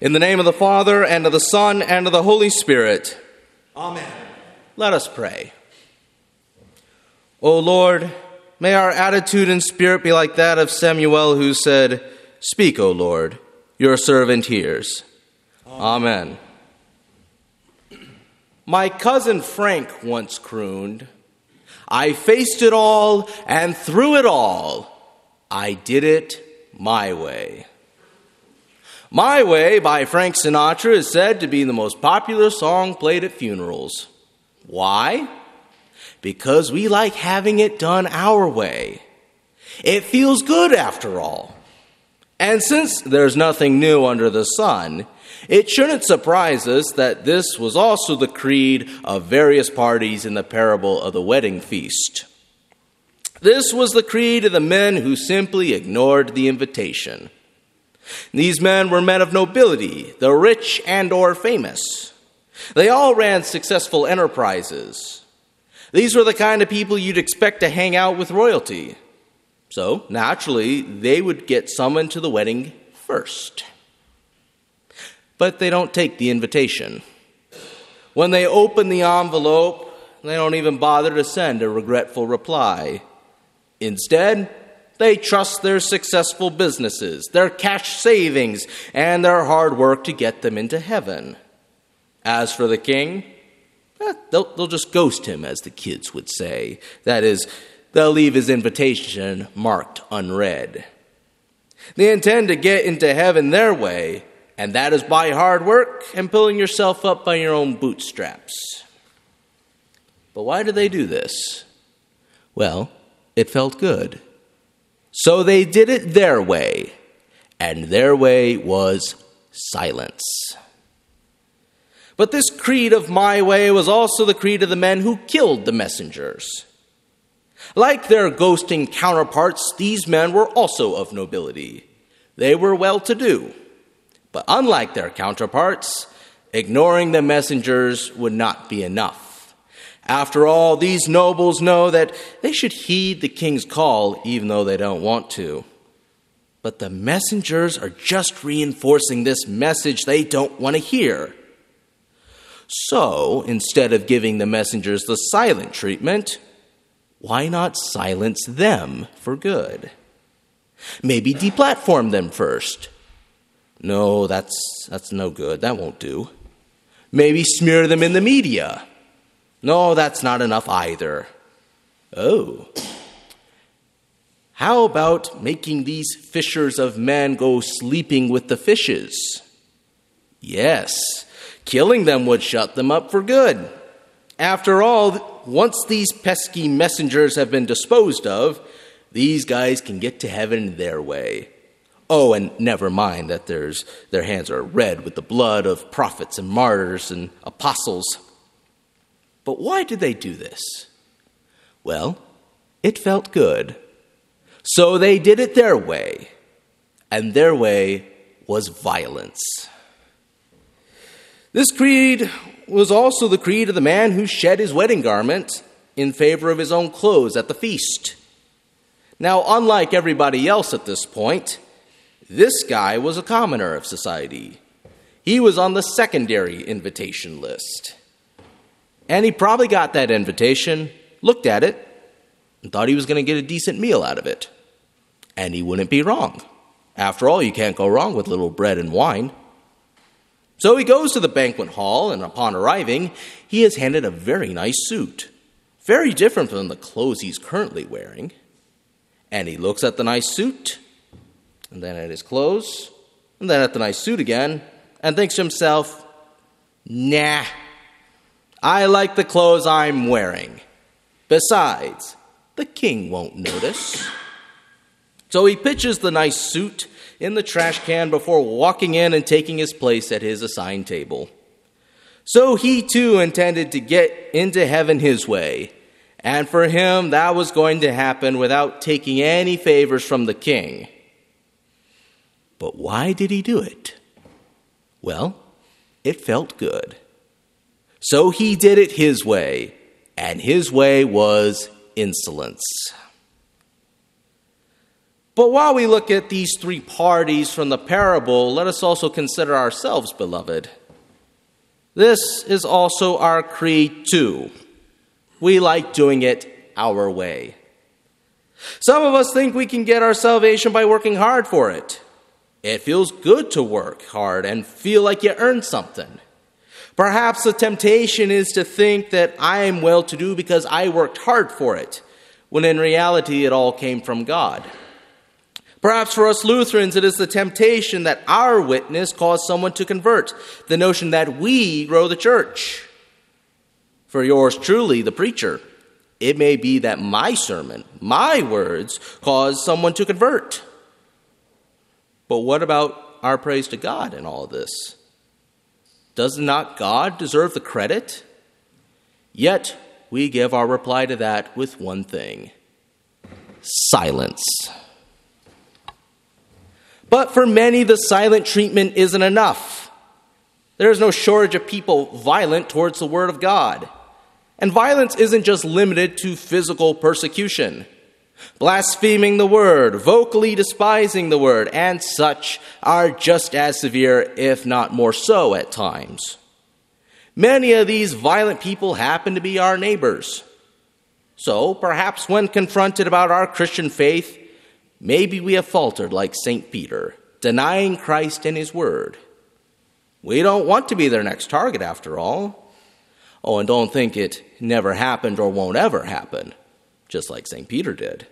In the name of the Father, and of the Son, and of the Holy Spirit. Amen. Let us pray. O Lord, may our attitude and spirit be like that of Samuel who said, Speak, O Lord, your servant hears. Amen. My cousin Frank once crooned, I faced it all, and through it all, I did it my way. My Way by Frank Sinatra is said to be the most popular song played at funerals. Why? Because we like having it done our way. It feels good after all. And since there's nothing new under the sun, it shouldn't surprise us that this was also the creed of various parties in the parable of the wedding feast. This was the creed of the men who simply ignored the invitation. These men were men of nobility, the rich and or famous. They all ran successful enterprises. These were the kind of people you'd expect to hang out with royalty. So, naturally, they would get summoned to the wedding first. But they don't take the invitation. When they open the envelope, they don't even bother to send a regretful reply. Instead, they trust their successful businesses, their cash savings, and their hard work to get them into heaven. As for the king, eh, they'll, they'll just ghost him, as the kids would say. That is, they'll leave his invitation marked unread. They intend to get into heaven their way, and that is by hard work and pulling yourself up by your own bootstraps. But why do they do this? Well, it felt good. So they did it their way, and their way was silence. But this creed of my way was also the creed of the men who killed the messengers. Like their ghosting counterparts, these men were also of nobility. They were well to do. But unlike their counterparts, ignoring the messengers would not be enough. After all, these nobles know that they should heed the king's call even though they don't want to. But the messengers are just reinforcing this message they don't want to hear. So, instead of giving the messengers the silent treatment, why not silence them for good? Maybe deplatform them first. No, that's, that's no good. That won't do. Maybe smear them in the media. No, that's not enough either. Oh. How about making these fishers of men go sleeping with the fishes? Yes, killing them would shut them up for good. After all, once these pesky messengers have been disposed of, these guys can get to heaven their way. Oh, and never mind that there's, their hands are red with the blood of prophets and martyrs and apostles. But why did they do this? Well, it felt good. So they did it their way, and their way was violence. This creed was also the creed of the man who shed his wedding garment in favor of his own clothes at the feast. Now, unlike everybody else at this point, this guy was a commoner of society. He was on the secondary invitation list. And he probably got that invitation, looked at it, and thought he was going to get a decent meal out of it. And he wouldn't be wrong. After all, you can't go wrong with little bread and wine. So he goes to the banquet hall, and upon arriving, he is handed a very nice suit, very different from the clothes he's currently wearing. And he looks at the nice suit, and then at his clothes, and then at the nice suit again, and thinks to himself, nah, I like the clothes I'm wearing. Besides, the king won't notice. So he pitches the nice suit in the trash can before walking in and taking his place at his assigned table. So he too intended to get into heaven his way, and for him that was going to happen without taking any favors from the king. But why did he do it? Well, it felt good. So he did it his way, and his way was insolence. But while we look at these three parties from the parable, let us also consider ourselves, beloved. This is also our creed, too. We like doing it our way. Some of us think we can get our salvation by working hard for it. It feels good to work hard and feel like you earned something. Perhaps the temptation is to think that I am well to do because I worked hard for it, when in reality it all came from God. Perhaps for us Lutherans, it is the temptation that our witness caused someone to convert, the notion that we grow the church. For yours truly, the preacher, it may be that my sermon, my words, caused someone to convert. But what about our praise to God in all of this? Does not God deserve the credit? Yet we give our reply to that with one thing silence. But for many, the silent treatment isn't enough. There is no shortage of people violent towards the Word of God. And violence isn't just limited to physical persecution. Blaspheming the Word, vocally despising the Word, and such are just as severe, if not more so, at times. Many of these violent people happen to be our neighbors. So, perhaps when confronted about our Christian faith, Maybe we have faltered like St. Peter, denying Christ and his word. We don't want to be their next target, after all. Oh, and don't think it never happened or won't ever happen, just like St. Peter did.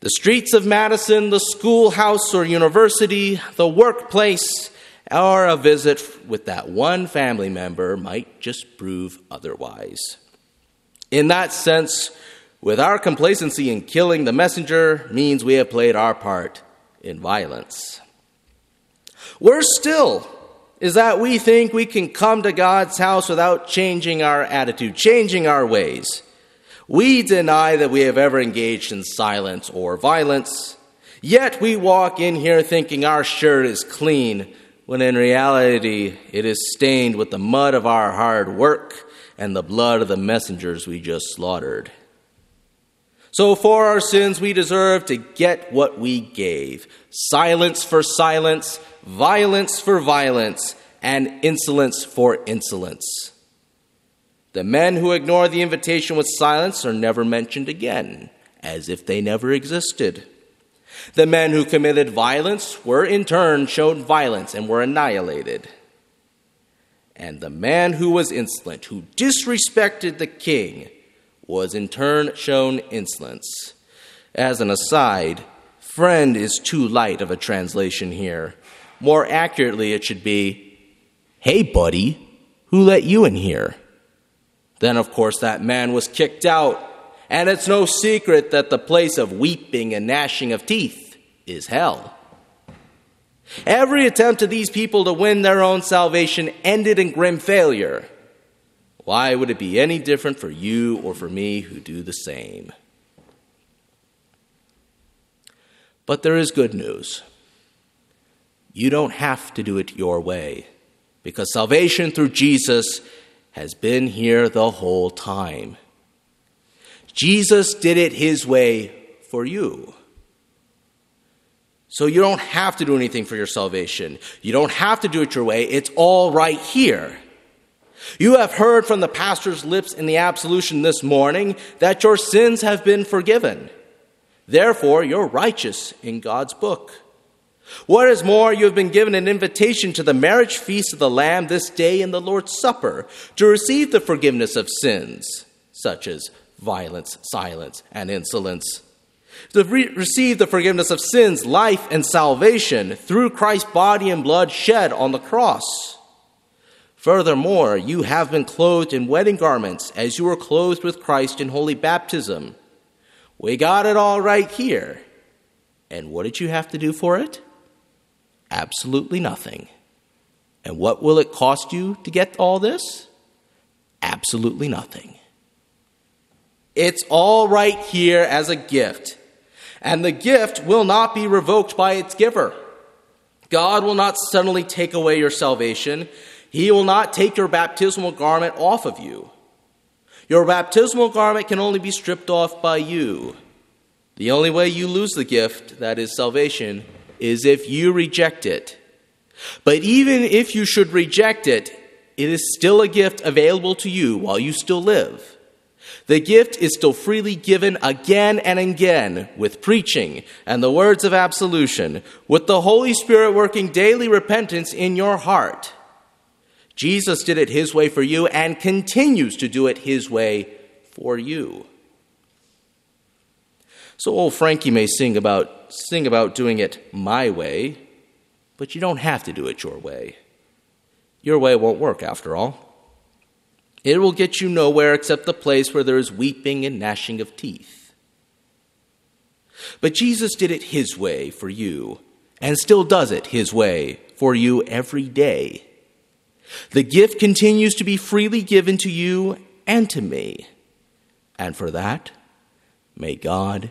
The streets of Madison, the schoolhouse or university, the workplace, or a visit with that one family member might just prove otherwise. In that sense, with our complacency in killing the messenger means we have played our part in violence. Worse still is that we think we can come to God's house without changing our attitude, changing our ways. We deny that we have ever engaged in silence or violence, yet we walk in here thinking our shirt is clean, when in reality it is stained with the mud of our hard work and the blood of the messengers we just slaughtered. So for our sins, we deserve to get what we gave silence for silence, violence for violence, and insolence for insolence. The men who ignore the invitation with silence are never mentioned again, as if they never existed. The men who committed violence were in turn shown violence and were annihilated. And the man who was insolent, who disrespected the king, was in turn shown insolence. As an aside, friend is too light of a translation here. More accurately, it should be, Hey, buddy, who let you in here? Then, of course, that man was kicked out, and it's no secret that the place of weeping and gnashing of teeth is hell. Every attempt of these people to win their own salvation ended in grim failure. Why would it be any different for you or for me who do the same? But there is good news. You don't have to do it your way because salvation through Jesus has been here the whole time. Jesus did it his way for you. So you don't have to do anything for your salvation. You don't have to do it your way. It's all right here. You have heard from the pastor's lips in the absolution this morning that your sins have been forgiven. Therefore, you're righteous in God's book. What is more, you have been given an invitation to the marriage feast of the Lamb this day in the Lord's Supper to receive the forgiveness of sins, such as violence, silence, and insolence. To re- receive the forgiveness of sins, life, and salvation through Christ's body and blood shed on the cross. Furthermore, you have been clothed in wedding garments as you were clothed with Christ in holy baptism. We got it all right here. And what did you have to do for it? Absolutely nothing. And what will it cost you to get all this? Absolutely nothing. It's all right here as a gift. And the gift will not be revoked by its giver. God will not suddenly take away your salvation he will not take your baptismal garment off of you. Your baptismal garment can only be stripped off by you. The only way you lose the gift, that is salvation, is if you reject it. But even if you should reject it, it is still a gift available to you while you still live. The gift is still freely given again and again with preaching and the words of absolution, with the Holy Spirit working daily repentance in your heart. Jesus did it his way for you and continues to do it his way for you. So old Frankie may sing about sing about doing it my way, but you don't have to do it your way. Your way won't work after all. It will get you nowhere except the place where there is weeping and gnashing of teeth. But Jesus did it his way for you, and still does it his way for you every day. The gift continues to be freely given to you and to me. And for that, may God